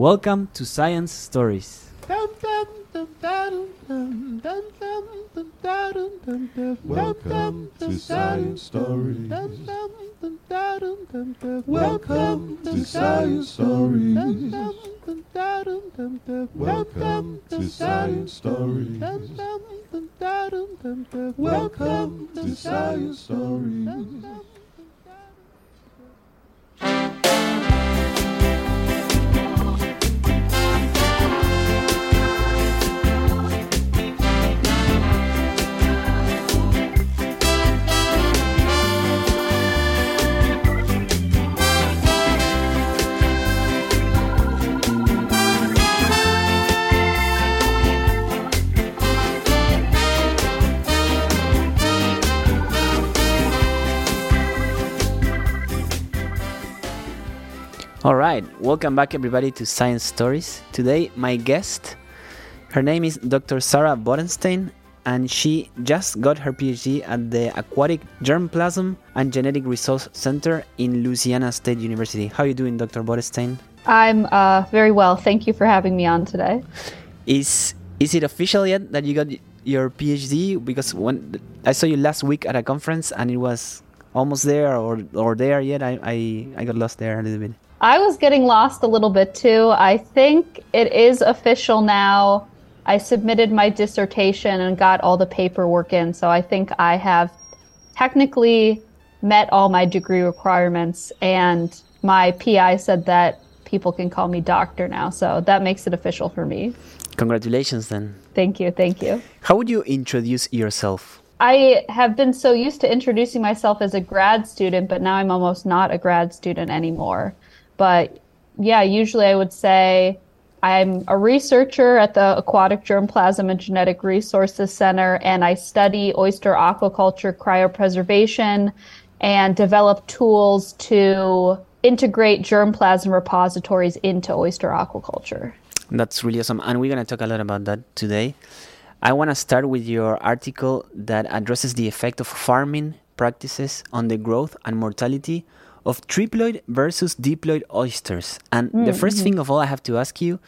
Welcome to Science Stories. Welcome to Science Stories. Welcome to Science Stories. Welcome to Science Stories. Welcome to Science Stories. All right, welcome back everybody to Science Stories. Today, my guest, her name is Dr. Sarah Bodenstein, and she just got her PhD at the Aquatic Germplasm and Genetic Resource Center in Louisiana State University. How are you doing, Dr. Bodenstein? I'm uh, very well. Thank you for having me on today. Is is it official yet that you got your PhD? Because when I saw you last week at a conference, and it was almost there or or there yet. I I, I got lost there a little bit. I was getting lost a little bit too. I think it is official now. I submitted my dissertation and got all the paperwork in, so I think I have technically met all my degree requirements. And my PI said that people can call me doctor now, so that makes it official for me. Congratulations, then. Thank you, thank you. How would you introduce yourself? I have been so used to introducing myself as a grad student, but now I'm almost not a grad student anymore. But yeah, usually I would say I'm a researcher at the Aquatic Germplasm and Genetic Resources Center, and I study oyster aquaculture cryopreservation and develop tools to integrate germplasm repositories into oyster aquaculture. That's really awesome. And we're going to talk a lot about that today. I want to start with your article that addresses the effect of farming practices on the growth and mortality of triploid versus diploid oysters. And mm-hmm. the first thing of all I have to ask you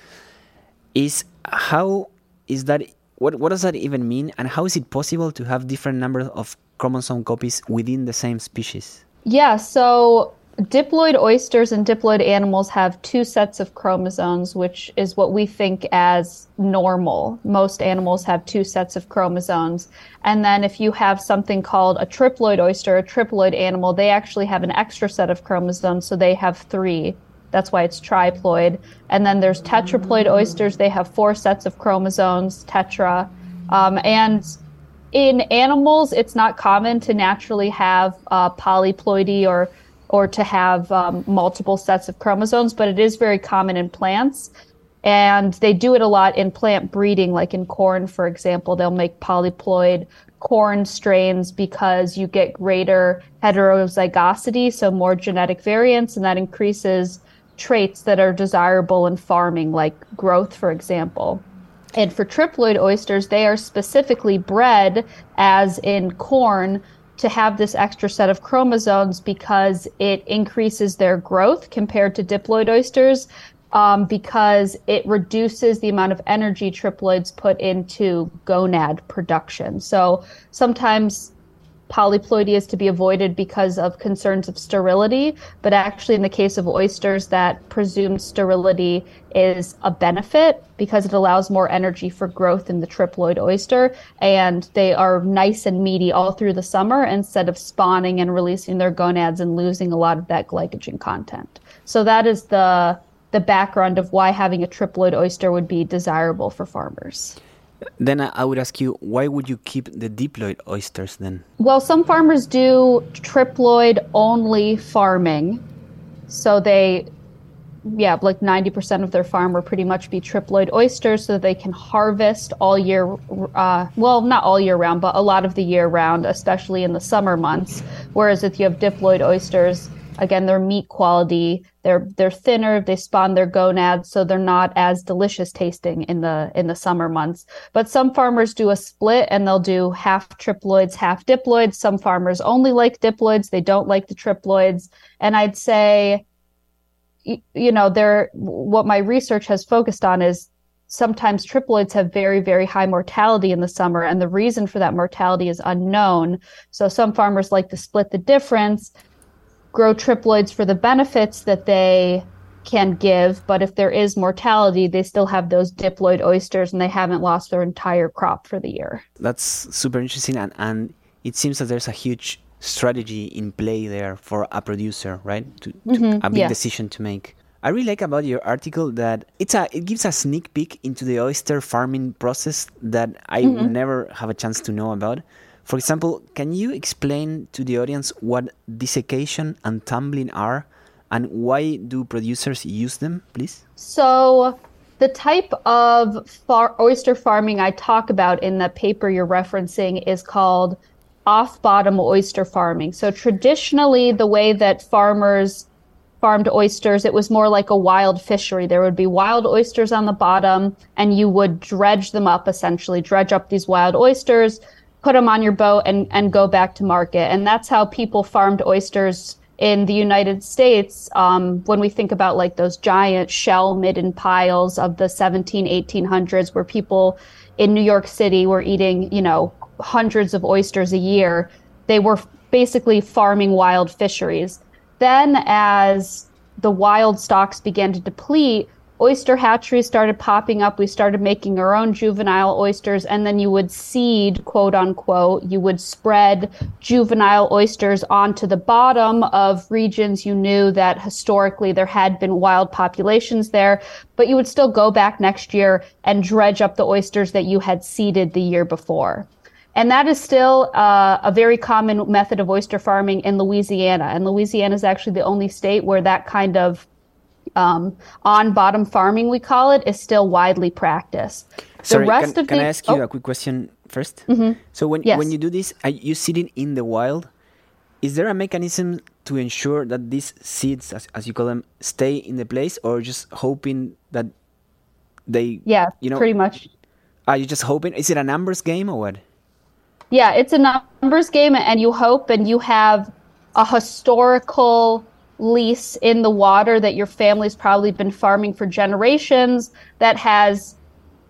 is how is that what what does that even mean and how is it possible to have different numbers of chromosome copies within the same species? Yeah, so diploid oysters and diploid animals have two sets of chromosomes, which is what we think as normal. Most animals have two sets of chromosomes. And then if you have something called a triploid oyster, a triploid animal, they actually have an extra set of chromosomes, so they have three. That's why it's triploid. And then there's tetraploid oysters, they have four sets of chromosomes, tetra. Um, and in animals, it's not common to naturally have uh, polyploidy or or to have um, multiple sets of chromosomes, but it is very common in plants. And they do it a lot in plant breeding, like in corn, for example. They'll make polyploid corn strains because you get greater heterozygosity, so more genetic variance, and that increases traits that are desirable in farming, like growth, for example. And for triploid oysters, they are specifically bred, as in corn, to have this extra set of chromosomes because it increases their growth compared to diploid oysters um, because it reduces the amount of energy triploids put into gonad production. So sometimes polyploidy is to be avoided because of concerns of sterility, but actually, in the case of oysters, that presumed sterility is a benefit because it allows more energy for growth in the triploid oyster, and they are nice and meaty all through the summer instead of spawning and releasing their gonads and losing a lot of that glycogen content. So that is the the background of why having a triploid oyster would be desirable for farmers. Then I would ask you, why would you keep the diploid oysters then? Well, some farmers do triploid only farming. So they, yeah, like 90% of their farm will pretty much be triploid oysters so they can harvest all year, uh, well, not all year round, but a lot of the year round, especially in the summer months. Whereas if you have diploid oysters, again, their meat quality. They're they're thinner. They spawn their gonads so they're not as delicious tasting in the in the summer months. But some farmers do a split and they'll do half triploids half diploids. Some farmers only like diploids. They don't like the triploids. And i'd say you know, there what my research has focused on is sometimes triploids have very very high mortality in the summer and the reason for that mortality is unknown. So some farmers like to split the difference, grow triploids for the benefits that they can give, but if there is mortality, they still have those diploid oysters and they haven't lost their entire crop for the year. That's super interesting and, and it seems that there's a huge strategy in play there for a producer, right? To, to Mhm, a big yeah. decision to make. I really like about your article that it's a it gives a sneak peek into the oyster farming process that I Mm-hmm. would never have a chance to know about. For example, can you explain to the audience what desiccation and tumbling are and why do producers use them, please? So, the type of far- oyster farming I talk about in the paper you're referencing is called off bottom oyster farming. So, traditionally, the way that farmers farmed oysters, it was more like a wild fishery. There would be wild oysters on the bottom, and you would dredge them up essentially, dredge up these wild oysters, put them on your boat, and, and go back to market. And that's how people farmed oysters in the United States, um, when we think about like those giant shell midden piles of the 17, 1800s, where people in New York City were eating, you know, hundreds of oysters a year, they were basically farming wild fisheries. Then, as the wild stocks began to deplete, oyster hatcheries started popping up. We started making our own juvenile oysters, and then you would seed, quote unquote, you would spread juvenile oysters onto the bottom of regions you knew that historically there had been wild populations there, but you would still go back next year and dredge up the oysters that you had seeded the year before. And that is still uh, a very common method of oyster farming in Louisiana. And Louisiana is actually the only state where that kind of um, on bottom farming, we call it, is still widely practiced. Sorry, the rest can, of can the I ask you oh, a quick question 1st So when Yes. when you do this, are you sitting in the wild? Is there a mechanism to ensure that these seeds, as, as you call them, stay in the place, or just hoping that they? yeah, you know, pretty much. Are you just hoping? Is it a numbers game or what? Yeah, it's a numbers game, and you hope and you have a historical lease in the water that your family's probably been farming for generations that has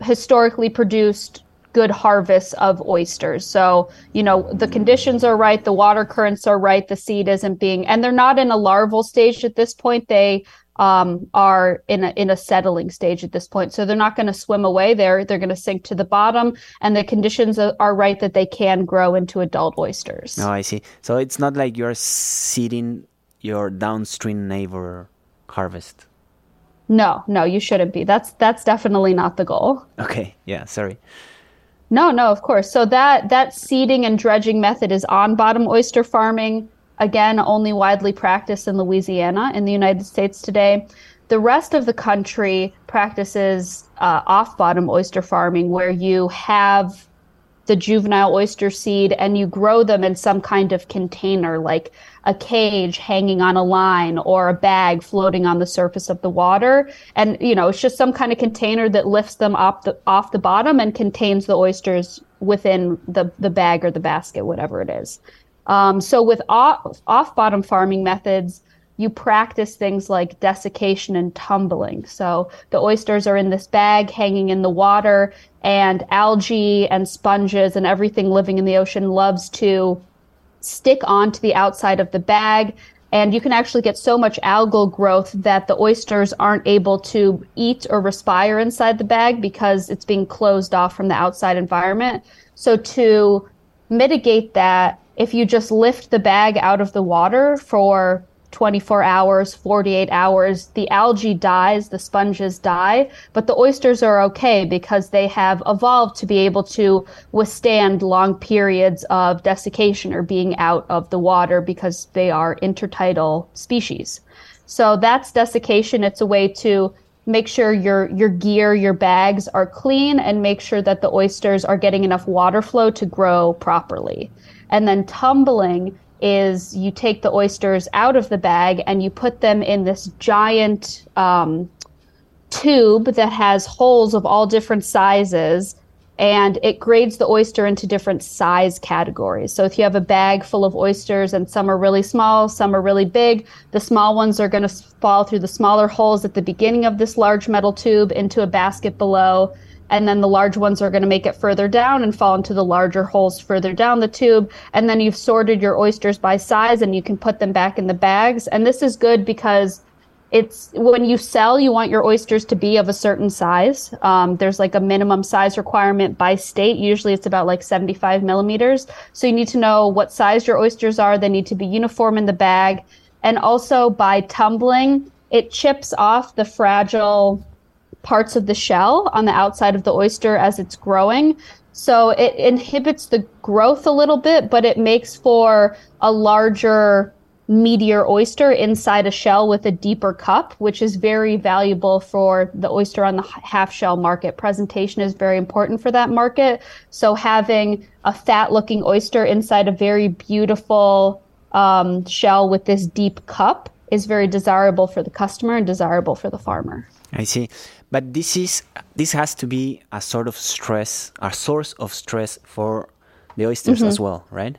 historically produced good harvests of oysters. So, you know, the conditions are right, the water currents are right, the seed isn't being, and they're not in a larval stage at this point. They um, are in a in a settling stage at this point. So they're not going to swim away. They're they're going to sink to the bottom, and the conditions are, are right that they can grow into adult oysters. Oh, I see. So it's not like you're seeding your downstream neighbor harvest. No, no, you shouldn't be. That's that's definitely not the goal. Okay. Yeah. Sorry. No, no, of course. So that that seeding and dredging method is on bottom oyster farming. Again, only widely practiced in Louisiana in the United States today. The rest of the country practices uh, off bottom oyster farming, where you have the juvenile oyster seed and you grow them in some kind of container, like a cage hanging on a line or a bag floating on the surface of the water. And, you know, it's just some kind of container that lifts them off the, off the bottom and contains the oysters within the, the bag or the basket, whatever it is. Um, so with off, off bottom farming methods, you practice things like desiccation and tumbling. So the oysters are in this bag hanging in the water, and algae and sponges and everything living in the ocean loves to stick onto the outside of the bag. And you can actually get so much algal growth that the oysters aren't able to eat or respire inside the bag because it's being closed off from the outside environment. So to mitigate that, if you just lift the bag out of the water for 24 hours, 48 hours, the algae dies, the sponges die, but the oysters are okay because they have evolved to be able to withstand long periods of desiccation or being out of the water because they are intertidal species. So that's desiccation. It's a way to make sure your your gear, your bags are clean and make sure that the oysters are getting enough water flow to grow properly. And then tumbling is you take the oysters out of the bag and you put them in this giant um, tube that has holes of all different sizes and it grades the oyster into different size categories. So if you have a bag full of oysters and some are really small, some are really big, the small ones are going to fall through the smaller holes at the beginning of this large metal tube into a basket below. And then the large ones are going to make it further down and fall into the larger holes further down the tube. And then you've sorted your oysters by size and you can put them back in the bags. And this is good because it's when you sell, you want your oysters to be of a certain size. Um, there's like a minimum size requirement by state. Usually it's about like 75 millimeters. So you need to know what size your oysters are. They need to be uniform in the bag. And also by tumbling, it chips off the fragile parts of the shell on the outside of the oyster as it's growing. So it inhibits the growth a little bit, but it makes for a larger meatier oyster inside a shell with a deeper cup, which is very valuable for the oyster on the half shell market. Presentation is very important for that market. So having a fat looking oyster inside a very beautiful um, shell with this deep cup is very desirable for the customer and desirable for the farmer. I see. But this is this has to be a sort of stress, a source of stress for the oysters mm-hmm. as well, right?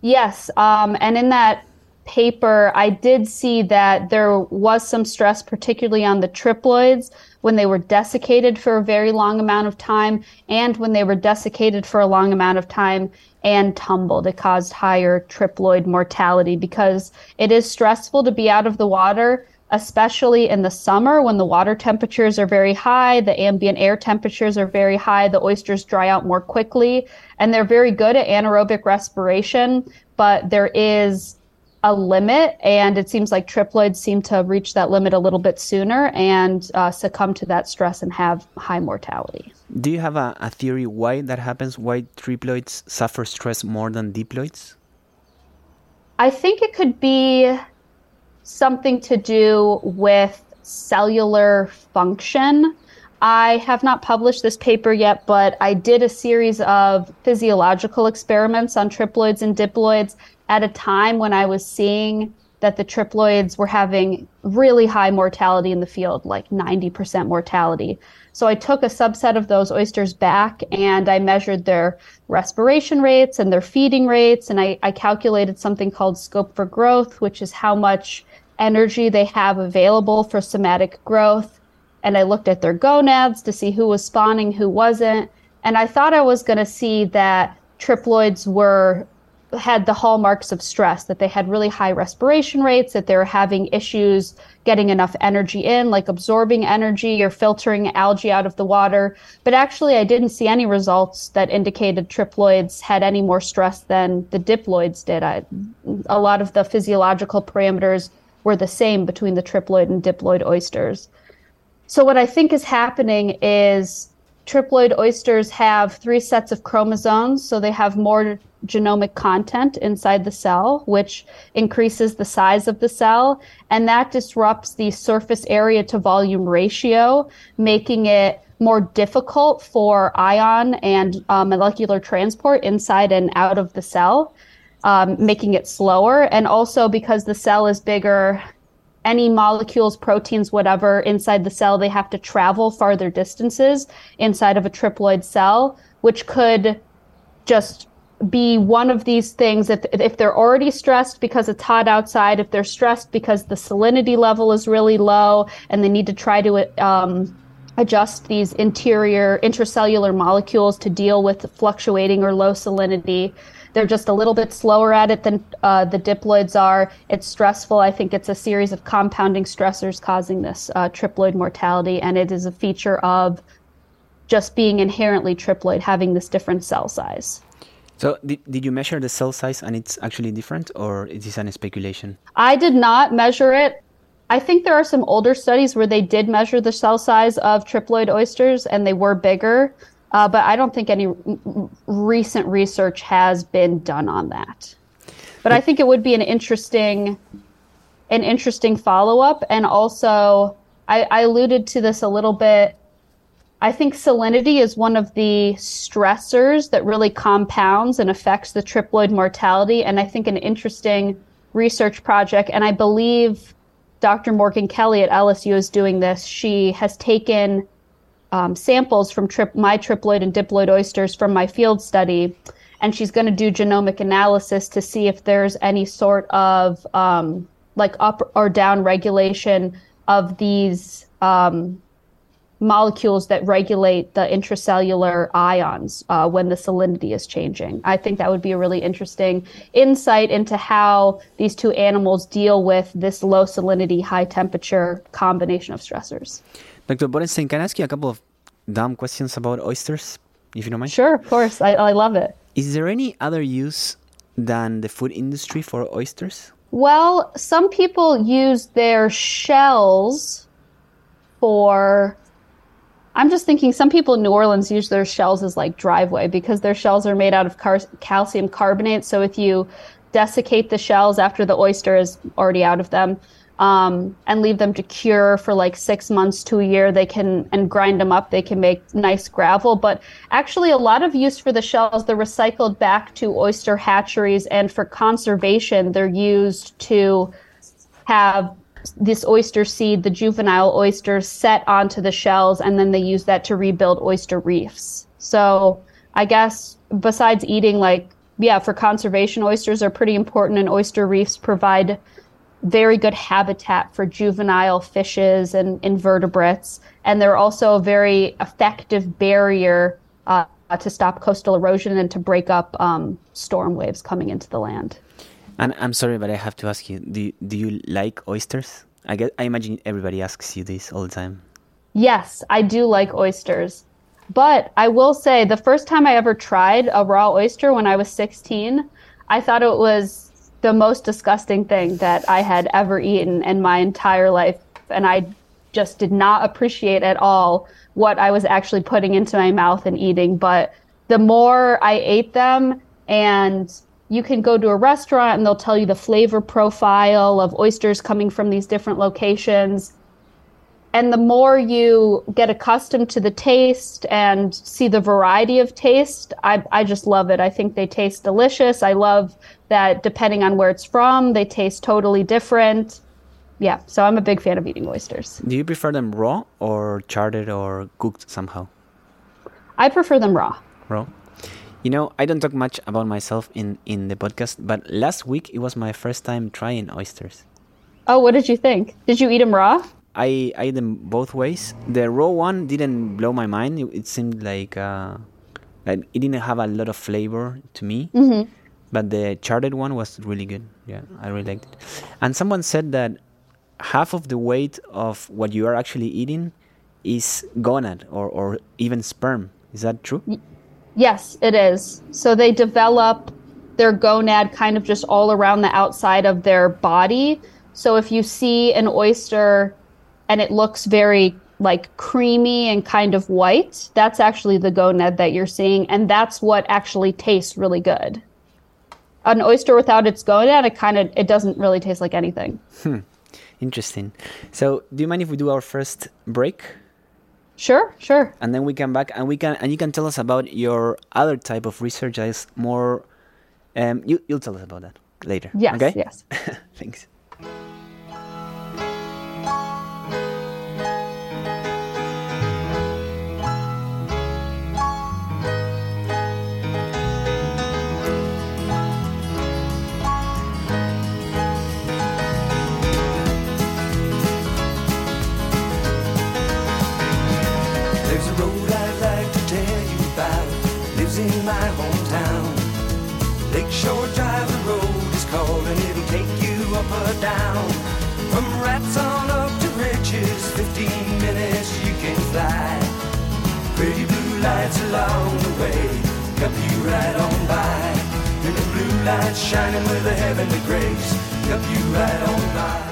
Yes, um, and in that paper, I did see that there was some stress, particularly on the triploids when they were desiccated for a very long amount of time and when they were desiccated for a long amount of time and tumbled. It caused higher triploid mortality because it is stressful to be out of the water, especially in the summer when the water temperatures are very high, the ambient air temperatures are very high, the oysters dry out more quickly, and they're very good at anaerobic respiration, but there is a limit, and it seems like triploids seem to reach that limit a little bit sooner and uh, succumb to that stress and have high mortality. Do you have a, a theory why that happens? Why triploids suffer stress more than diploids? I think it could be something to do with cellular function. I have not published this paper yet, but I did a series of physiological experiments on triploids and diploids at a time when I was seeing that the triploids were having really high mortality in the field, like 90% mortality. So I took a subset of those oysters back and I measured their respiration rates and their feeding rates. And I, I calculated something called scope for growth, which is how much energy they have available for somatic growth. And I looked at their gonads to see who was spawning, who wasn't. And I thought I was going to see that triploids were had the hallmarks of stress that they had really high respiration rates that they were having issues getting enough energy in like absorbing energy or filtering algae out of the water but actually i didn't see any results that indicated triploids had any more stress than the diploids did I, a lot of the physiological parameters were the same between the triploid and diploid oysters. So what i think is happening is triploid oysters have three sets of chromosomes so they have more genomic content inside the cell, which increases the size of the cell, and that disrupts the surface area to volume ratio, making it more difficult for ion and uh, molecular transport inside and out of the cell, um, making it slower. And also because the cell is bigger, any molecules, proteins, whatever inside the cell, they have to travel farther distances inside of a triploid cell, which could just be one of these things if, if they're already stressed because it's hot outside if they're stressed because the salinity level is really low and they need to try to um, adjust these interior intracellular molecules to deal with fluctuating or low salinity they're just a little bit slower at it than uh, the diploids are it's stressful i think it's a series of compounding stressors causing this uh, triploid mortality and it is a feature of just being inherently triploid having this different cell size so did, did you measure the cell size and it's actually different or is this a speculation? I did not measure it. I think there are some older studies where they did measure the cell size of triploid oysters and they were bigger. Uh, but I don't think any recent research has been done on that. But I think it would be an interesting, an interesting follow up, and also I, I alluded to this a little bit I think salinity is one of the stressors that really compounds and affects the triploid mortality. And I think an interesting research project, and I believe Dr. Morgan Kelly at LSU is doing this. She has taken um, samples from trip, my triploid and diploid oysters from my field study, and she's going to do genomic analysis to see if there's any sort of um, like up or down regulation of these um, molecules that regulate the intracellular ions uh, when the salinity is changing. I think that would be a really interesting insight into how these two animals deal with this low salinity, high temperature combination of stressors. Dr. Bodenstein, can I ask you a couple of dumb questions about oysters, if you don't mind? Sure, of course. I, I love it. Is there any other use than the food industry for oysters? Well, some people use their shells for. I'm just thinking some people in New Orleans use their shells as like driveway because their shells are made out of car- calcium carbonate. So if you desiccate the shells after the oyster is already out of them, um, and leave them to cure for like six months to a year. They can and grind them up. They can make nice gravel. But actually, a lot of use for the shells. They're recycled back to oyster hatcheries, and for conservation, they're used to have this oyster seed, the juvenile oysters, set onto the shells, and then they use that to rebuild oyster reefs. So I guess besides eating, like yeah, for conservation, oysters are pretty important, and oyster reefs provide very good habitat for juvenile fishes and invertebrates, and they're also a very effective barrier uh, to stop coastal erosion and to break up um, storm waves coming into the land. And I'm sorry, but I have to ask you: Do you, do you like oysters? I guess I imagine everybody asks you this all the time. Yes, I do like oysters. But I will say the first time I ever tried a raw oyster when I was 16, I thought it was the most disgusting thing that I had ever eaten in my entire life. And I just did not appreciate at all what I was actually putting into my mouth and eating. But the more I ate them, and you can go to a restaurant and they'll tell you the flavor profile of oysters coming from these different locations. And the more you get accustomed to the taste and see the variety of taste, I, I just love it. I think they taste delicious. I love that depending on where it's from, they taste totally different. Yeah, so I'm a big fan of eating oysters. Do you prefer them raw or charred or cooked somehow? I prefer them raw. Raw. You know, I don't talk much about myself in in the podcast, but last week it was my first time trying oysters. Oh, what did you think? Did you eat them raw? I, I ate them both ways. The raw one didn't blow my mind. It, it seemed like uh, like it didn't have a lot of flavor to me. Mm-hmm. But the charred one was really good. Yeah, I really liked it. And someone said that half of the weight of what you are actually eating is gonad or, or even sperm. Is that true? Yes, it is. So they develop their gonad kind of just all around the outside of their body. So if you see an oyster and it looks very like creamy and kind of white, that's actually the gonad that you're seeing. And that's what actually tastes really good. An oyster without its gonad, it kind of it doesn't really taste like anything. Hmm. Interesting. So, do you mind if we do our first break? Sure, sure. and then we come back and we can and you can tell us about your other type of research that is more um you you'll tell us about that later Yes, okay yes. thanks Lakeshore Drive, the road is called, and it'll take you up or down. From rats on up to riches, 15 minutes you can fly. Pretty blue lights along the way, help you right on by. And the blue lights shining with a heavenly grace, help you right on by.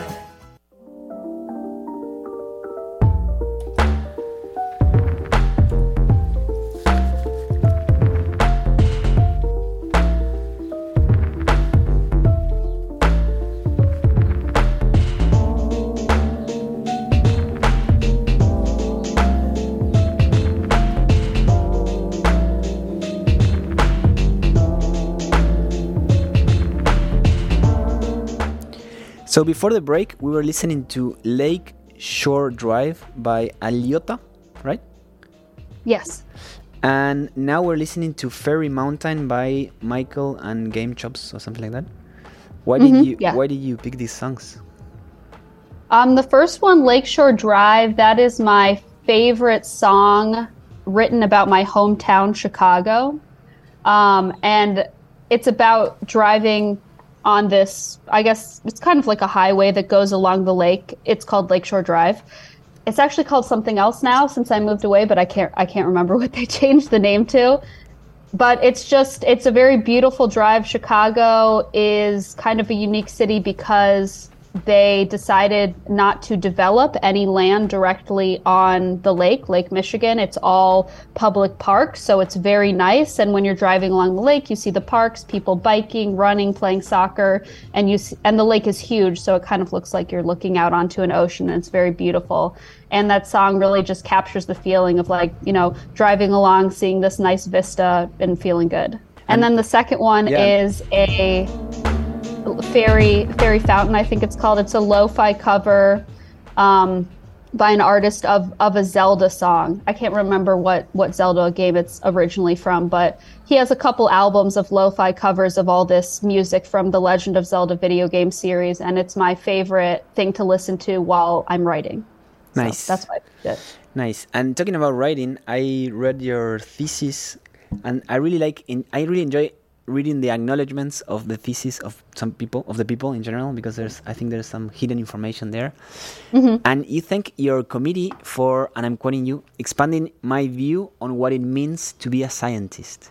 So before the break we were listening to lake shore drive by Aliotta right Yes. And now we're listening to Fairy Mountain by Michael and GameChops or something like that. Why did Mhm, you yeah. Why did you pick these songs? Um, the first one, Lakeshore Drive, that is my favorite song written about my hometown, Chicago. Um, and it's about driving on this, I guess it's kind of like a highway that goes along the lake. It's called Lakeshore Drive. It's actually called something else now since I moved away, but I can't I can't remember what they changed the name to. But it's just it's a very beautiful drive. Chicago is kind of a unique city because they decided not to develop any land directly on the lake, Lake Michigan. It's all public parks, so it's very nice. And when you're driving along the lake, you see the parks, people biking, running, playing soccer, and you s and the lake is huge, so it kind of looks like you're looking out onto an ocean, and it's very beautiful. And that song really just captures the feeling of like you know driving along, seeing this nice vista, and feeling good. And then the second one Yeah. is a fairy fairy fountain i think it's called it's a lo-fi cover um, by an artist of, of a zelda song i can't remember what, what zelda game it's originally from but he has a couple albums of lo-fi covers of all this music from the legend of zelda video game series and it's my favorite thing to listen to while i'm writing So Nice. that's why i picked it Nice. And talking about writing, I read your thesis, and I really like. In, I really enjoy reading the acknowledgments of the thesis of some people, of the people in general, because there's. I think there's some hidden information there. And you thank your committee for, and I'm quoting you, expanding my view on what it means to be a scientist.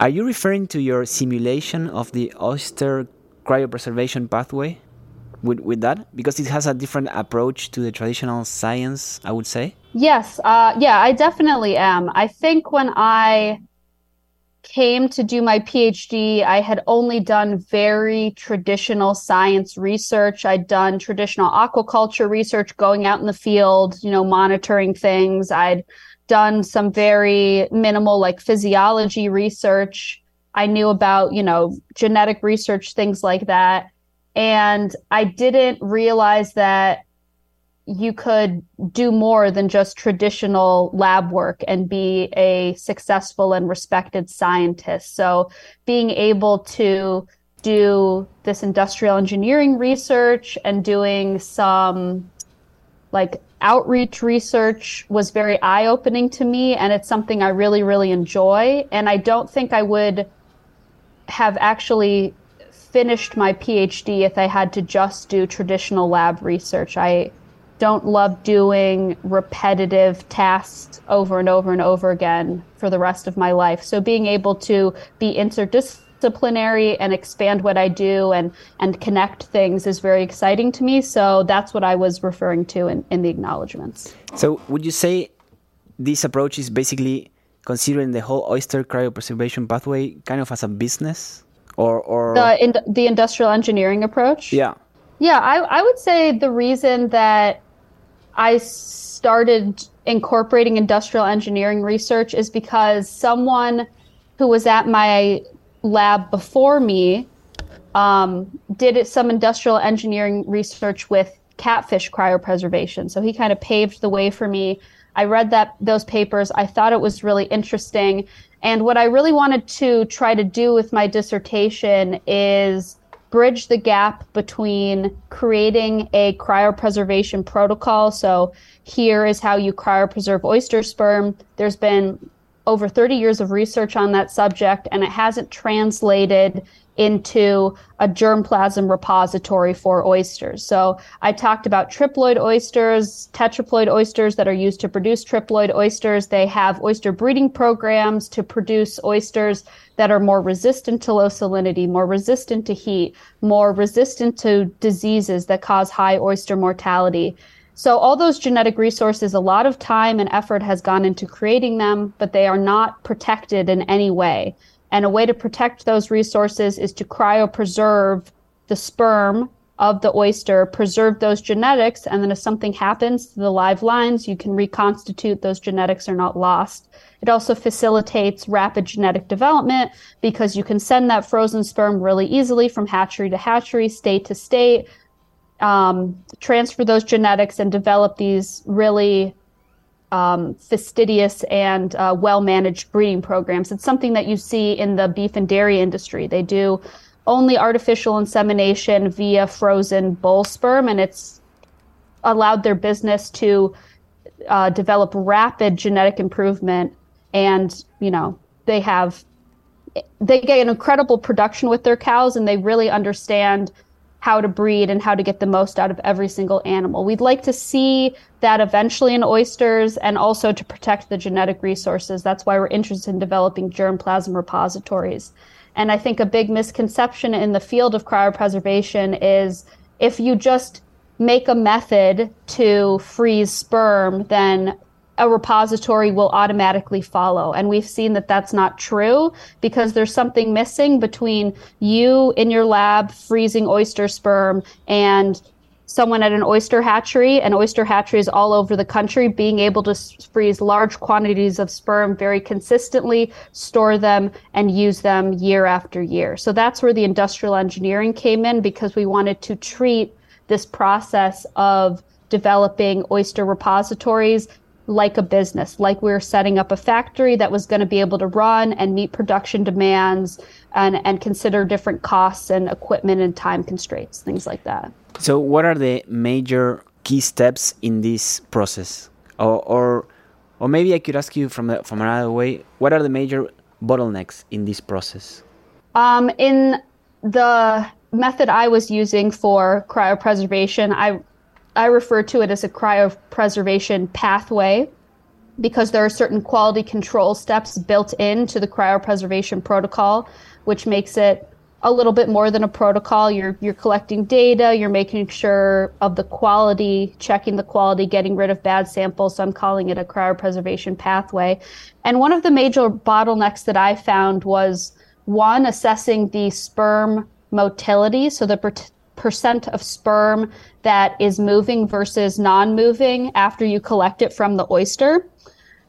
Are you referring to your simulation of the oyster cryopreservation pathway? With, with that because it has a different approach to the traditional science i would say Yes, uh, yeah, I definitely am. I think when I came to do my PhD, I had only done very traditional science research. I'd done traditional aquaculture research, going out in the field, you know, monitoring things. I'd done some very minimal, like physiology research. I knew about, you know, genetic research, things like that. And I didn't realize that you could do more than just traditional lab work and be a successful and respected scientist. So, being able to do this industrial engineering research and doing some like outreach research was very eye opening to me. And it's something I really, really enjoy. And I don't think I would have actually finished my PhD if I had to just do traditional lab research. I don't love doing repetitive tasks over and over and over again for the rest of my life. So being able to be interdisciplinary and expand what I do and and connect things is very exciting to me. So that's what I was referring to in, in the acknowledgments. So, would you say this approach is basically considering the whole oyster cryopreservation pathway kind of as a business, or or The in, the industrial engineering approach. yeah, Yeah, I, I would say the reason that I started incorporating industrial engineering research is because someone who was at my lab before me um, did some industrial engineering research with catfish cryopreservation. So he kind of paved the way for me. I read that those papers. I thought it was really interesting. And what I really wanted to try to do with my dissertation is bridge the gap between creating a cryopreservation protocol. So here is how you cryopreserve oyster sperm. There's been over 30 years of research on that subject, and it hasn't translated into a germplasm repository for oysters. So I talked about triploid oysters, tetraploid oysters that are used to produce triploid oysters. They have oyster breeding programs to produce oysters that are more resistant to low salinity, more resistant to heat, more resistant to diseases that cause high oyster mortality. So all those genetic resources, a lot of time and effort has gone into creating them, but they are not protected in any way. And a way to protect those resources is to cryopreserve the sperm of the oyster, preserve those genetics, and then if something happens to the live lines, you can reconstitute those genetics are not lost. It also facilitates rapid genetic development because you can send that frozen sperm really easily from hatchery to hatchery, state to state, um, transfer those genetics and develop these really um, fastidious and uh, well managed breeding programs. It's something that you see in the beef and dairy industry. They do only artificial insemination via frozen bull sperm, and it's allowed their business to uh, develop rapid genetic improvement. And, you know, they have, they get an incredible production with their cows, and they really understand how to breed and how to get the most out of every single animal. We'd like to see that eventually in oysters and also to protect the genetic resources. That's why we're interested in developing germplasm repositories. And I think a big misconception in the field of cryopreservation is if you just make a method to freeze sperm, then a repository will automatically follow. And we've seen that that's not true because there's something missing between you in your lab freezing oyster sperm and someone at an oyster hatchery and oyster hatcheries all over the country being able to freeze large quantities of sperm very consistently, store them, and use them year after year. So that's where the industrial engineering came in because we wanted to treat this process of developing oyster repositories like a business, like we are setting up a factory that was going to be able to run and meet production demands and, and consider different costs and equipment and time constraints, things like that. So, what are the major key steps in this process? Or, or, or maybe I could ask you from, the, from another way what are the major bottlenecks in this process? Um, in the method I was using for cryopreservation, I I refer to it as a cryopreservation pathway because there are certain quality control steps built into the cryopreservation protocol, which makes it a little bit more than a protocol. You're you're collecting data, you're making sure of the quality, checking the quality, getting rid of bad samples. So I'm calling it a cryopreservation pathway. And one of the major bottlenecks that I found was one assessing the sperm motility, so the percent of sperm that is moving versus non moving after you collect it from the oyster.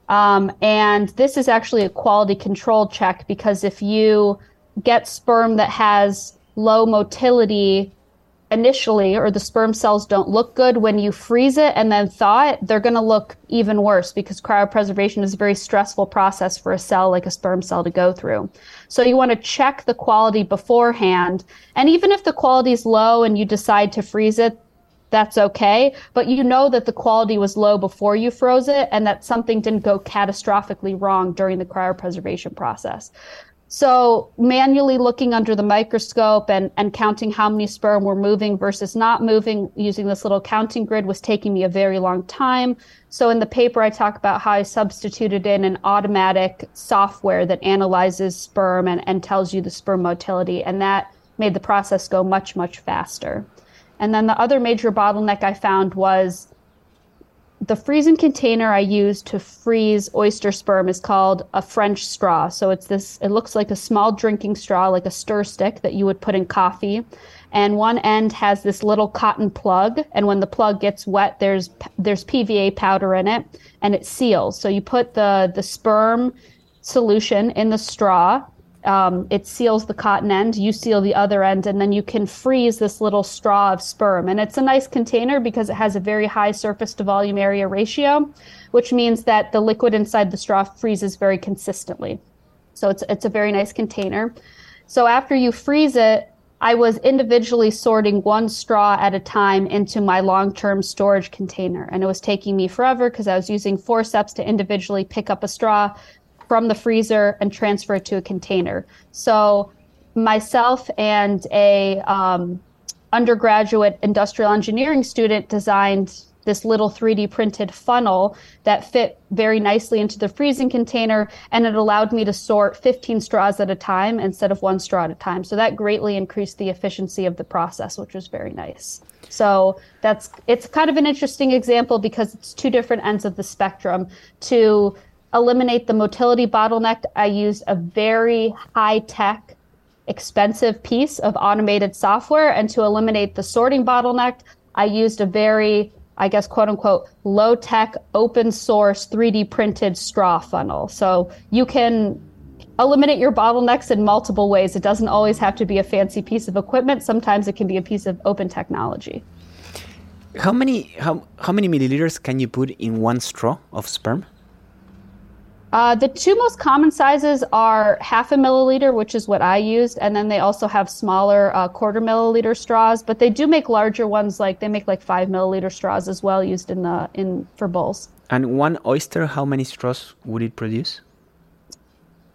Um, and this is actually a quality control check because if you get sperm that has low motility initially or the sperm cells don't look good when you freeze it and then thaw it they're going to look even worse because cryopreservation is a very stressful process for a cell like a sperm cell to go through so you want to check the quality beforehand and even if the quality is low and you decide to freeze it that's okay but you know that the quality was low before you froze it and that something didn't go catastrophically wrong during the cryopreservation process so manually looking under the microscope and, and counting how many sperm were moving versus not moving using this little counting grid was taking me a very long time. So in the paper, I talk about how I substituted in an automatic software that analyzes sperm and, and tells you the sperm motility. And that made the process go much, much faster. And then the other major bottleneck I found was the freezing container I use to freeze oyster sperm is called a French straw. So it's this, it looks like a small drinking straw, like a stir stick that you would put in coffee. And one end has this little cotton plug. And when the plug gets wet, there's, there's PVA powder in it and it seals. So you put the, the sperm solution in the straw um, it seals the cotton end, you seal the other end, and then you can freeze this little straw of sperm. And it's a nice container because it has a very high surface to volume area ratio, which means that the liquid inside the straw freezes very consistently. So it's, it's a very nice container. So after you freeze it, I was individually sorting one straw at a time into my long term storage container. And it was taking me forever because I was using forceps to individually pick up a straw, from the freezer and transfer it to a container. So myself and a um, undergraduate industrial engineering student designed this little 3D printed funnel that fit very nicely into the freezing container and it allowed me to sort 15 straws at a time instead of one straw at a time. So that greatly increased the efficiency of the process, which was very nice. So that's it's kind of an interesting example because it's two different ends of the spectrum to eliminate the motility bottleneck, I used a very high tech, expensive piece of automated software. And to eliminate the sorting bottleneck, I used a very, I guess, quote unquote, low tech, open source, 3D printed straw funnel. So you can eliminate your bottlenecks in multiple ways. It doesn't always have to be a fancy piece of equipment, sometimes it can be a piece of open technology. How many how how many milliliters can you put in one straw of sperm? Uh, the two most common sizes are half a milliliter, which is what I used, and then they also have smaller uh, quarter milliliter straws. But they do make larger ones, like they make like five milliliter straws as well, used in the in for bowls. And one oyster, how many straws would it produce?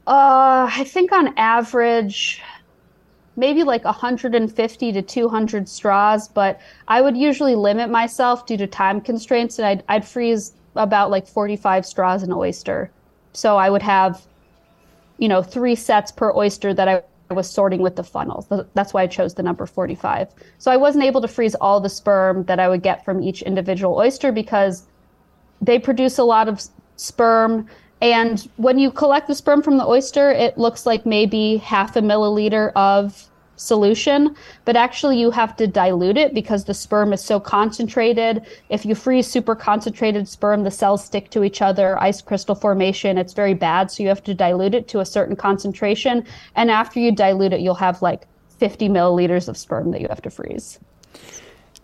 Uh, I think on average, maybe like 150 to 200 straws, but I would usually limit myself due to time constraints, and I'd I'd freeze about like 45 straws an oyster. So I would have, you know, three sets per oyster that I was sorting with the funnels. That's why I chose the number 45. So I wasn't able to freeze all the sperm that I would get from each individual oyster because they produce a lot of sperm. And when you collect the sperm from the oyster, it looks like maybe half a milliliter of solution, but actually you have to dilute it because the sperm is so concentrated. If you freeze super concentrated sperm, the cells stick to each other, ice crystal formation, it's very bad. So you have to dilute it to a certain concentration. And after you dilute it, you'll have like 50 milliliters of sperm that you have to freeze.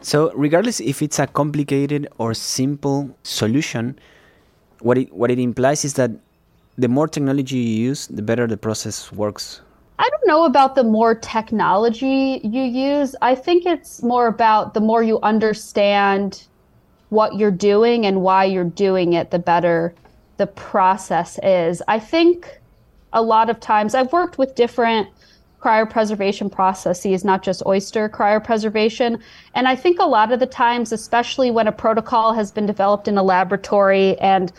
So, regardless if it's a complicated or simple solution, what it, what it implies is that the more technology you use, the better the process works I don't know about the more technology you use. I think it's more about the more you understand what you're doing and why you're doing it, the better the process is. I think a lot of times I've worked with different cryopreservation processes, not just oyster cryopreservation. And I think a lot of the times, especially when a protocol has been developed in a laboratory and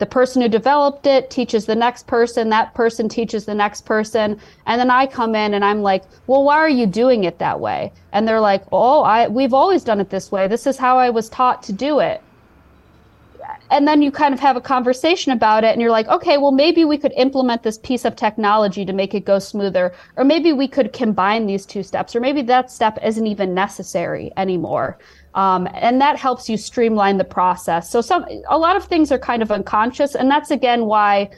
the person who developed it teaches the next person that person teaches the next person. And then i come in and i'm like well why are you doing it that way? And they're like oh i we've always done it this way. This is how i was taught to do it. And then you kind of have a conversation about it and you're like okay well maybe we could implement this piece of technology to make it go smoother. Or maybe we could combine these two steps. Or maybe that step isn't even necessary anymore um, and that helps you streamline the process. So some a lot of things are kind of unconscious, and that's again why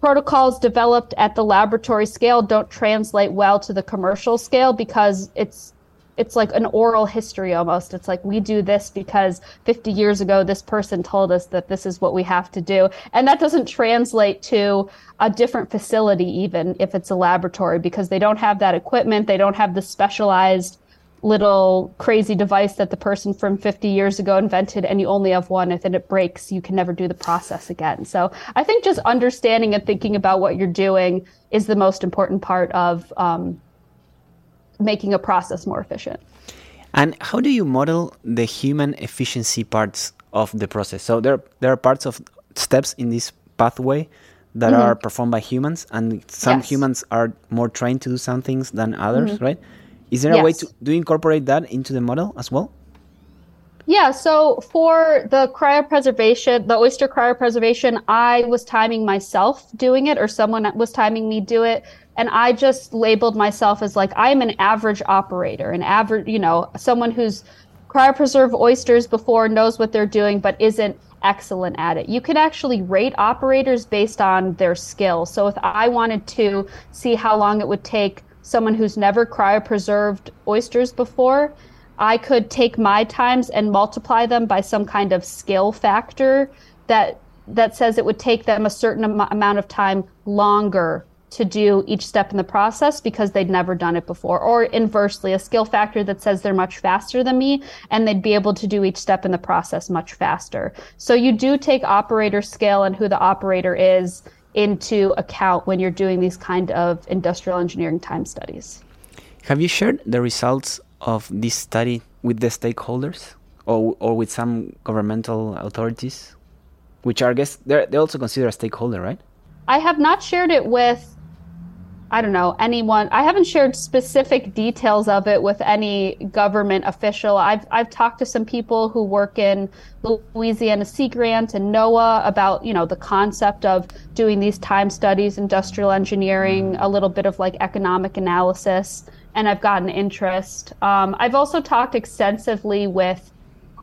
protocols developed at the laboratory scale don't translate well to the commercial scale because it's it's like an oral history almost. It's like we do this because 50 years ago this person told us that this is what we have to do. And that doesn't translate to a different facility even if it's a laboratory because they don't have that equipment, they don't have the specialized little crazy device that the person from 50 years ago invented and you only have one if then it breaks you can never do the process again so i think just understanding and thinking about what you're doing is the most important part of um, making a process more efficient and how do you model the human efficiency parts of the process so there there are parts of steps in this pathway that mm-hmm. are performed by humans and some yes. humans are more trained to do some things than others mm-hmm. right is there yes. a way to do incorporate that into the model as well? Yeah, so for the cryopreservation, the oyster cryopreservation, I was timing myself doing it, or someone was timing me do it, and I just labeled myself as like I'm an average operator, an average, you know, someone who's cryopreserved oysters before, knows what they're doing, but isn't excellent at it. You can actually rate operators based on their skill. So if I wanted to see how long it would take someone who's never cryopreserved oysters before, I could take my times and multiply them by some kind of skill factor that that says it would take them a certain am- amount of time longer to do each step in the process because they'd never done it before. Or inversely a skill factor that says they're much faster than me and they'd be able to do each step in the process much faster. So you do take operator skill and who the operator is into account when you're doing these kind of industrial engineering time studies. Have you shared the results of this study with the stakeholders or, or with some governmental authorities, which are, I guess, they're also consider a stakeholder, right? I have not shared it with I don't know, anyone. I haven't shared specific details of it with any government official. I've I've talked to some people who work in Louisiana Sea Grant and NOAA about, you know, the concept of doing these time studies, industrial engineering, a little bit of like economic analysis, and I've gotten interest. Um, I've also talked extensively with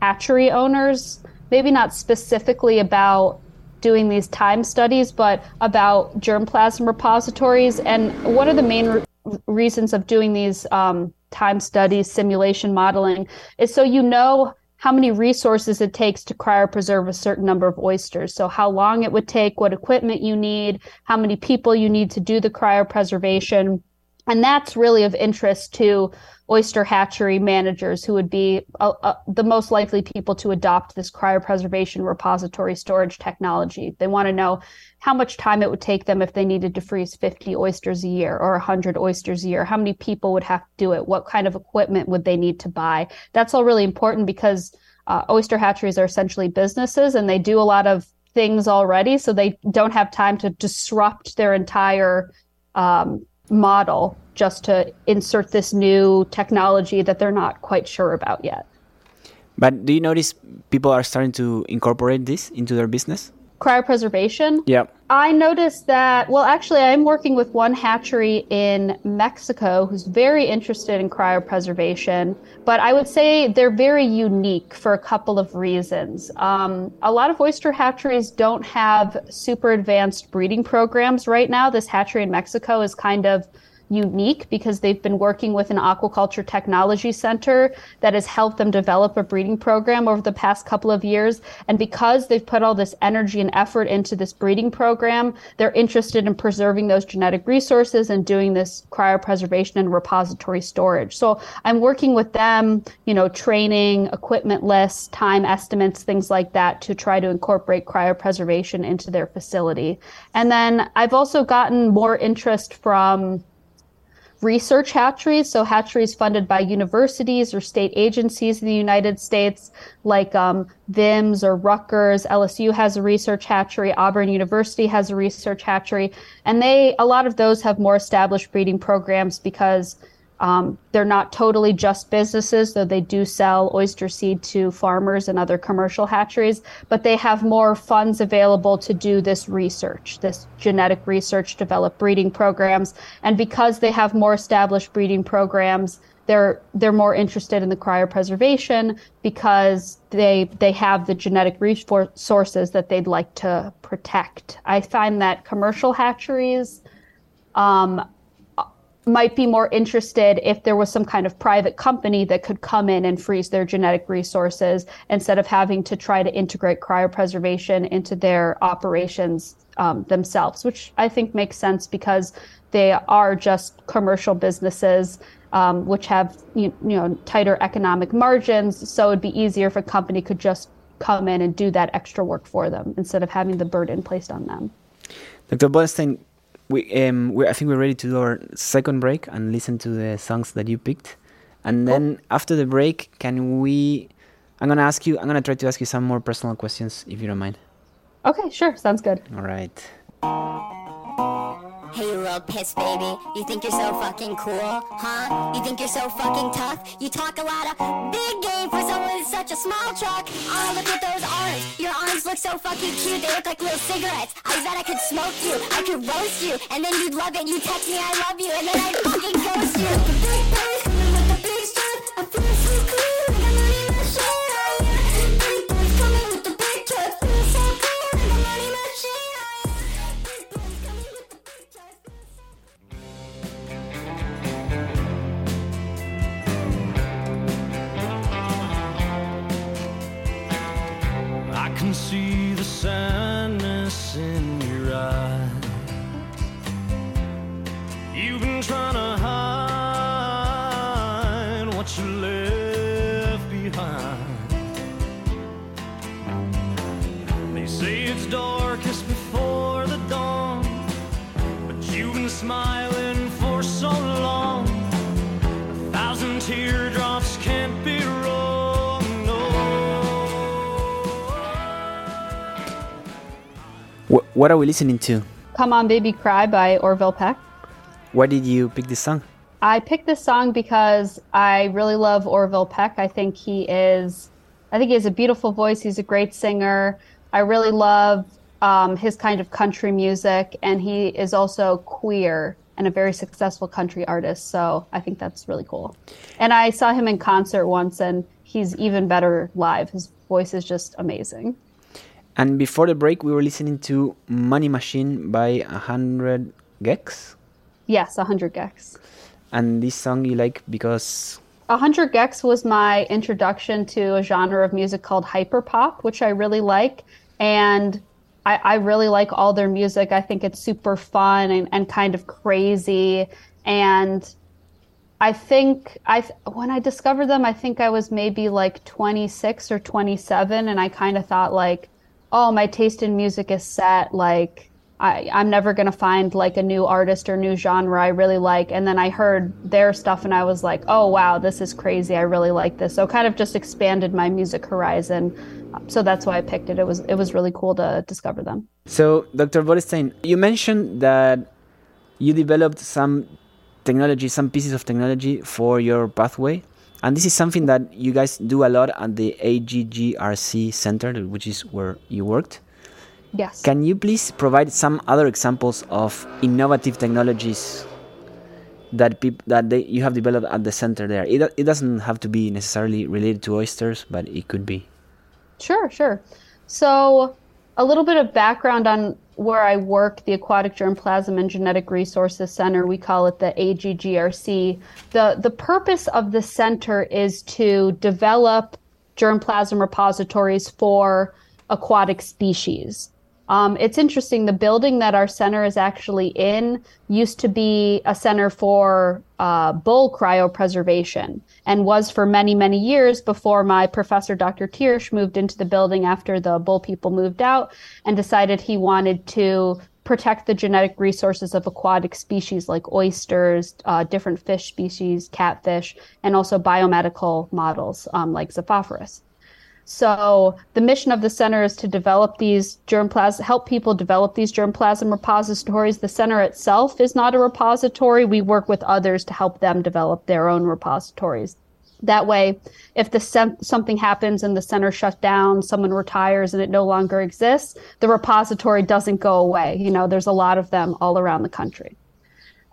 hatchery owners, maybe not specifically about doing these time studies, but about germplasm repositories. And one of the main re- reasons of doing these um, time studies, simulation modeling, is so you know how many resources it takes to cryopreserve a certain number of oysters. So how long it would take, what equipment you need, how many people you need to do the cryopreservation. And that's really of interest to oyster hatchery managers who would be uh, uh, the most likely people to adopt this cryopreservation repository storage technology. They want to know how much time it would take them if they needed to freeze 50 oysters a year or 100 oysters a year. How many people would have to do it? What kind of equipment would they need to buy? That's all really important because uh, oyster hatcheries are essentially businesses and they do a lot of things already. So they don't have time to disrupt their entire um, model just to insert this new technology that they're not quite sure about yet. But do you notice people are starting to incorporate this into their business? Cryopreservation? Yeah. I noticed that, well, actually, I'm working with one hatchery in Mexico who's very interested in cryopreservation, but I would say they're very unique for a couple of reasons. Um, a lot of oyster hatcheries don't have super advanced breeding programs right now. This hatchery in Mexico is kind of unique because they've been working with an aquaculture technology center that has helped them develop a breeding program over the past couple of years. And because they've put all this energy and effort into this breeding program, they're interested in preserving those genetic resources and doing this cryopreservation and repository storage. So I'm working with them, you know, training, equipment lists, time estimates, things like that to try to incorporate cryopreservation into their facility. And then I've also gotten more interest from research hatcheries, so hatcheries funded by universities or state agencies in the United States, like um, VIMS or Rutgers. LSU has a research hatchery. Auburn University has a research hatchery, and they a lot of those have more established breeding programs because um, they're not totally just businesses, though they do sell oyster seed to farmers and other commercial hatcheries, but they have more funds available to do this research, this genetic research, develop breeding programs. And because they have more established breeding programs, they're they're more interested in the cryopreservation because they they have the genetic resources that they'd like to protect. I find that commercial hatcheries um, might be more interested if there was some kind of private company that could come in and freeze their genetic resources instead of having to try to integrate cryopreservation into their operations um, themselves, which I think makes sense because they are just commercial businesses. Um, which have you, know tighter economic margins, so it'd be easier if a company could just come in and do that extra work for them instead of having the burden placed on them. The best Bodenstein, we um we I think we're ready to do our second break and listen to the songs that you picked, and then after the break, can we? I'm gonna ask you. I'm gonna try to ask you some more personal questions if you don't mind. Okay, sure, sounds good. All right. Hey, you little piss baby. You think you're so fucking cool, huh? You think you're so fucking tough? You talk a lot of big game for someone with such a small truck. Oh, look at those arms. Your arms look so fucking cute. They look like little cigarettes. I bet I could smoke you. I could roast you. And then you'd love it. You text me, I love you. And then I'd fucking ghost you. What are we listening to? Come On Baby Cry by Orville Peck. Why did you pick this song? I picked this song because I really love Orville Peck. I think he is, I think he has a beautiful voice. He's a great singer. I really love um, his kind of country music, and he is also queer and a very successful country artist. So I think that's really cool. And I saw him in concert once, and he's even better live. His voice is just amazing. And before the break, we were listening to Money Machine by 100 gecs. Yes, 100 gecs. And this song you like because A Hundred gecs was my introduction to a genre of music called hyperpop, which I really like. And I, I really like all their music. I think it's super fun and, and kind of crazy. And I think I when I discovered them, I think I was maybe like 26 or 27, and I kind of thought like, oh, my taste in music is set. Like I, I'm never gonna find like a new artist or new genre I really like. And then I heard their stuff, and I was like, oh wow, this is crazy. I really like this. So kind of just expanded my music horizon. So that's why I picked it. It was it was really cool to discover them. So, Dr. Bodenstein, you mentioned that you developed some technology, some pieces of technology for your pathway. And this is something that you guys do a lot at the AGGRC Center, which is where you worked. Yes. Can you please provide some other examples of innovative technologies that peop- that they, you have developed at the center there? It, it doesn't have to be necessarily related to oysters, but it could be. Sure, sure. So, a little bit of background on where I work, the Aquatic Germplasm and Genetic Resources Center, we call it the AGGRC. The, the purpose of the center is to develop germplasm repositories for aquatic species. Um, it's interesting. The building that our center is actually in used to be a center for uh, bull cryopreservation and was for many, many years before my professor, Dr. Tiersch, moved into the building after the bull people moved out and decided he wanted to protect the genetic resources of aquatic species like oysters, uh, different fish species, catfish, and also biomedical models um, like Xiphophorus. So the mission of the center is to develop these germplasm, help people develop these germplasm repositories. The center itself is not a repository. We work with others to help them develop their own repositories. That way, if the sem- something happens and the center shuts down, someone retires and it no longer exists, the repository doesn't go away. You know, there's a lot of them all around the country.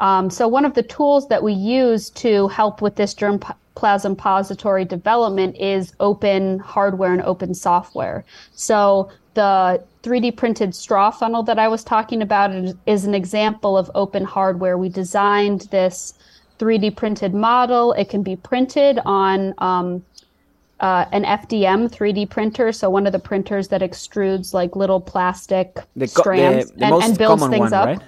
Um, so one of the tools that we use to help with this germplasm repository development is open hardware and open software. So the 3D printed straw funnel that I was talking about is, is an example of open hardware. We designed this 3D printed model. It can be printed on um, uh, an FDM 3D printer, so one of the printers that extrudes like little plastic The, strands the, the and, and builds things one, up. right?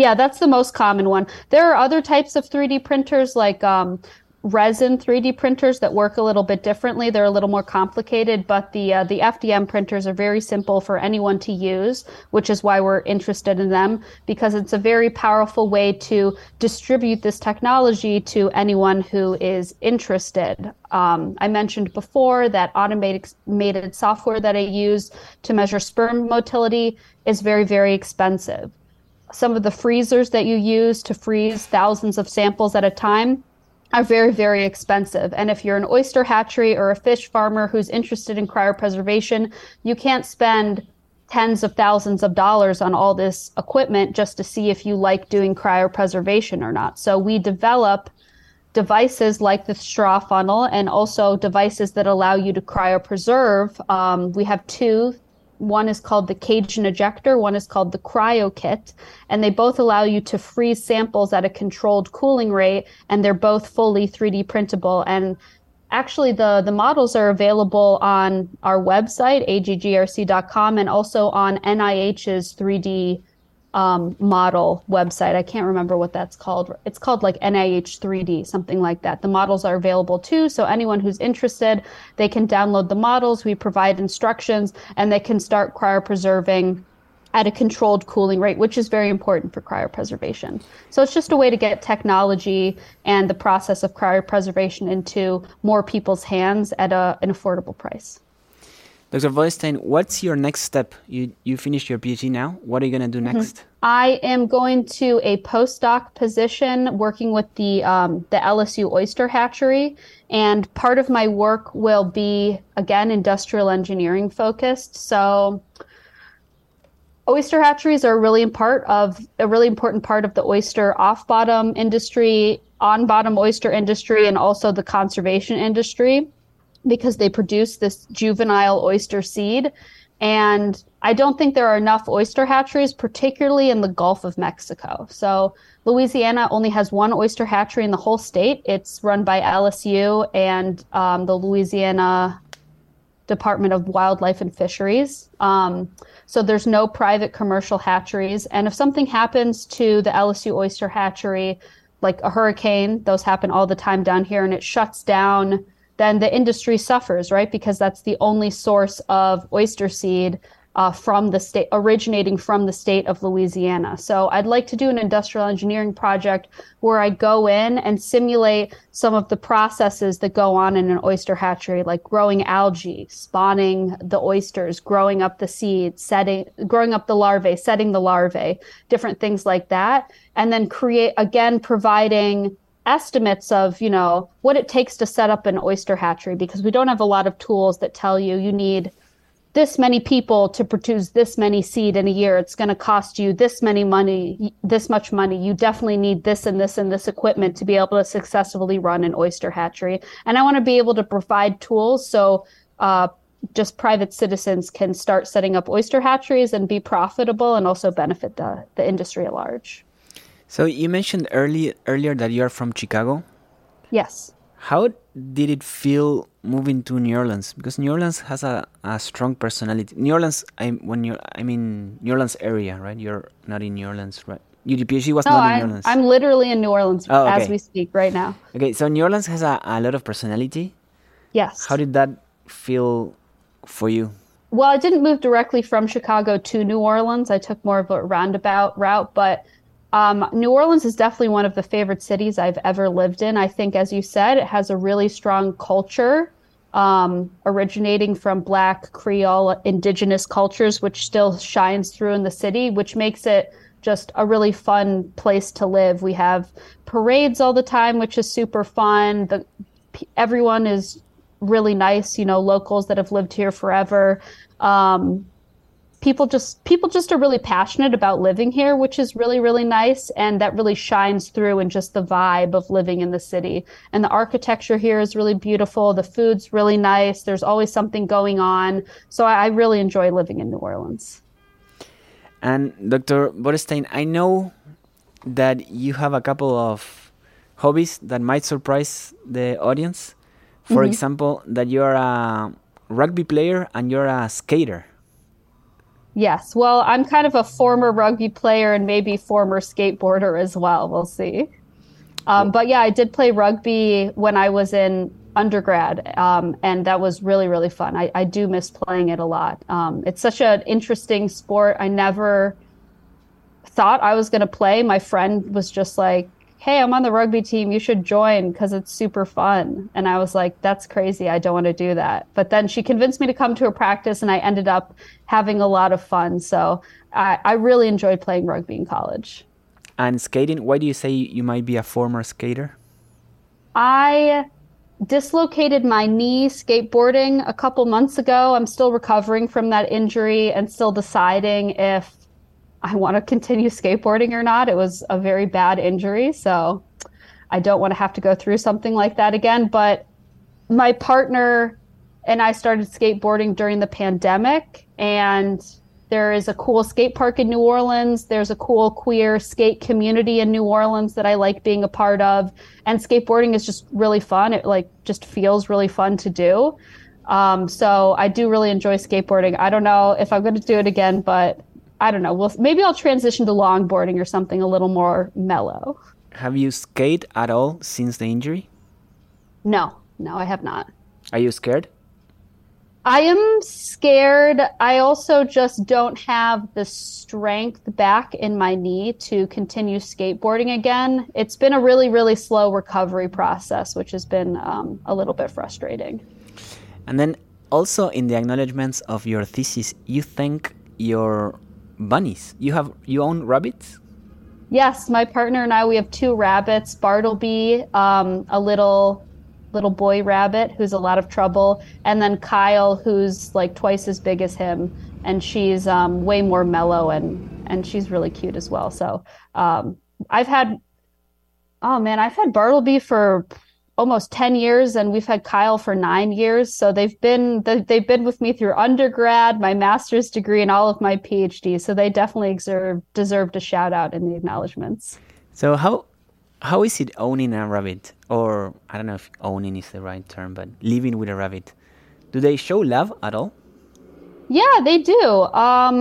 Yeah, that's the most common one. There are other types of 3D printers like um, resin 3D printers that work a little bit differently. They're a little more complicated, but the uh, the FDM printers are very simple for anyone to use, which is why we're interested in them because it's a very powerful way to distribute this technology to anyone who is interested. Um, I mentioned before that automated automated software that I use to measure sperm motility is very very expensive some of the freezers that you use to freeze thousands of samples at a time are very, very expensive. And if you're an oyster hatchery or a fish farmer who's interested in cryopreservation, you can't spend tens of thousands of dollars on all this equipment just to see if you like doing cryopreservation or not. So we develop devices like the straw funnel and also devices that allow you to cryopreserve. Um, we have two one is called the Cajun ejector, one is called the cryo kit, and they both allow you to freeze samples at a controlled cooling rate, and they're both fully 3D printable. And actually, the, the models are available on our website, aggrc.com, and also on NIH's 3D um, model website. I can't remember what that's called. It's called like NIH 3D, something like that. The models are available too. So anyone who's interested, they can download the models. We provide instructions and they can start cryopreserving at a controlled cooling rate, which is very important for cryopreservation. So it's just a way to get technology and the process of cryopreservation into more people's hands at a, an affordable price. Dr. Bodenstein, what's your next step? You you finished your PhD now. What are you gonna do next? I am going to a postdoc position working with the um, the LSU oyster hatchery, and part of my work will be again industrial engineering focused. So, oyster hatcheries are a really part of a really important part of the oyster off bottom industry, on bottom oyster industry, and also the conservation industry because they produce this juvenile oyster seed and I don't think there are enough oyster hatcheries, particularly in the Gulf of Mexico. So Louisiana only has one oyster hatchery in the whole state. It's run by LSU and um, the Louisiana Department of Wildlife and Fisheries. Um, so there's no private commercial hatcheries. And if something happens to the LSU oyster hatchery, like a hurricane, those happen all the time down here, and it shuts down, then the industry suffers, right? Because that's the only source of oyster seed uh, from the state, originating from the state of Louisiana. So I'd like to do an industrial engineering project where I go in and simulate some of the processes that go on in an oyster hatchery, like growing algae, spawning the oysters, growing up the seeds, setting, growing up the larvae, setting the larvae, different things like that. And then create, again, providing estimates of, you know, what it takes to set up an oyster hatchery because we don't have a lot of tools that tell you you need this many people to produce this many seed in a year. It's going to cost you this many money this much money. You definitely need this and this and this equipment to be able to successfully run an oyster hatchery. And i want to be able to provide tools so uh, just private citizens can start setting up oyster hatcheries and be profitable and also benefit the, the industry at large So you mentioned early, earlier that you are from Chicago. yes How did it feel moving to New Orleans? Because New Orleans has a, a strong personality. New Orleans, I when you I mean New Orleans area, right? You're not in New Orleans, right? PhD was no not in New I'm, Orleans. I'm literally in new orleans Oh, as we speak right now Okay, so New Orleans has a, a lot of personality. yes How did that feel for you? Well, I didn't move directly from Chicago to New Orleans. I took more of a roundabout route, but um, New Orleans is definitely one of the favorite cities I've ever lived in. I think, as you said, it has a really strong culture um, originating from Black, Creole, indigenous cultures, which still shines through in the city, which makes it just a really fun place to live. We have parades all the time, which is super fun. The everyone is really nice, you know, locals that have lived here forever. Um, people just people just are really passionate about living here, which is really really nice, and that really shines through in just the vibe of living in the city. And the architecture here is really beautiful. The food's really nice. There's always something going on. So I, I really enjoy living in New Orleans. And Dr. Bodenstein, I know that you have a couple of hobbies that might surprise the audience. For mm-hmm. example, that you're a rugby player and you're a skater. Yes. Well, I'm kind of a former rugby player and maybe former skateboarder as well. We'll see. Um, but yeah, I did play rugby when I was in undergrad, um, and that was really, really fun. I, I do miss playing it a lot. Um, it's such an interesting sport. I never thought I was going to play. My friend was just like, hey, I'm on the rugby team. You should join because it's super fun. And I was like, that's crazy. I don't want to do that. But then she convinced me to come to a practice, and I ended up having a lot of fun. So I, I really enjoyed playing rugby in college. And skating, why do you say you might be a former skater? I dislocated my knee skateboarding a couple months ago. I'm still recovering from that injury and still deciding if I want to continue skateboarding or not. It was a very bad injury, so I don't want to have to go through something like that again. But my partner and I started skateboarding during the pandemic, and there is a cool skate park in New Orleans. There's a cool queer skate community in New Orleans that I like being a part of. And skateboarding is just really fun. It like just feels really fun to do. Um, so I do really enjoy skateboarding. I don't know if I'm going to do it again, but I don't know. Well, maybe I'll transition to longboarding or something a little more mellow. Have you skated at all since the injury? No, no, I have not. Are you scared? I am scared. I also just don't have the strength back in my knee to continue skateboarding again. It's been a really, really slow recovery process, which has been um, a little bit frustrating. And then also in the acknowledgments of your thesis, you thank your bunnies. You have you own rabbits? Yes, my partner and I, we have two rabbits Bartleby, um, a little little boy rabbit who's a lot of trouble, and then Kyle, who's like twice as big as him, and she's um, way more mellow and and she's really cute as well. So um, I've had, oh man, I've had Bartleby for almost 10 years and we've had Kyle for 9 years so they've been they- they've been with me through undergrad my master's degree and all of my PhD so they definitely deserve deserved a shout out in the acknowledgments So how how is it owning a rabbit, or I don't know if owning is the right term, but living with a rabbit? Do they show love at all? Yeah, they do. Um,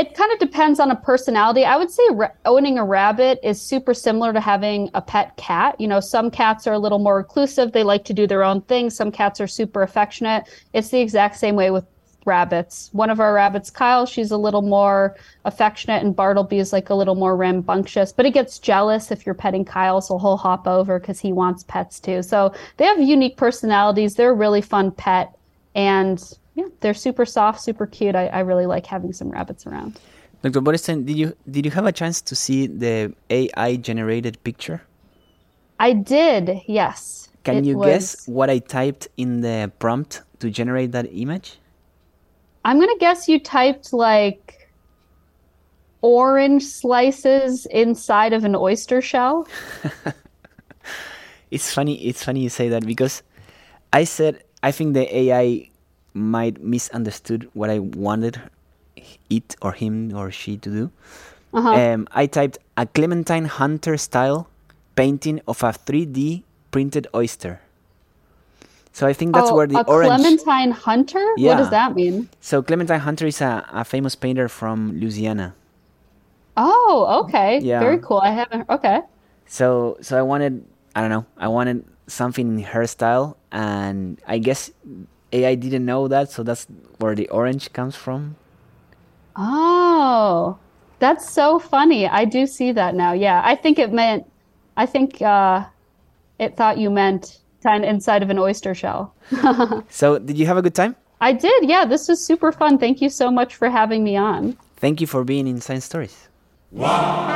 it kind of depends on a personality. I would say ra- owning a rabbit is super similar to having a pet cat. You know, some cats are a little more reclusive, they like to do their own thing. Some cats are super affectionate. It's the exact same way with rabbits. One of our rabbits, Kyle, she's a little more affectionate, and Bartleby is like a little more rambunctious, but he gets jealous if you're petting Kyle, so he'll hop over because he wants pets too. So they have unique personalities. They're a really fun pet. And yeah, they're super soft, super cute. I, I really like having some rabbits around. Dr. Bodenstein, did you did you have a chance to see the AI generated picture? I did, yes. Can It you was- guess what I typed in the prompt to generate that image? I'm gonna guess you typed like orange slices inside of an oyster shell. It's funny. It's funny you say that because I said I think the AI might misunderstood what I wanted it or him or she to do. Uh-huh. Um, I typed a Clementine Hunter style painting of a 3D printed oyster. So I think that's oh, where the a orange. Clementine Hunter? Yeah. What does that mean? So Clementine Hunter is a, a famous painter from Louisiana. Oh, okay. Yeah. Very cool. I haven't okay. So so I wanted I don't know I wanted something in her style, and I guess AI didn't know that, so that's where the orange comes from. Oh, that's so funny. I do see that now. Yeah, I think it meant, I think uh, it thought you meant kind of inside of an oyster shell. So did you have a good time? I did. Yeah, this was super fun. Thank you so much for having me on. Thank you for being in Science Stories. Wow.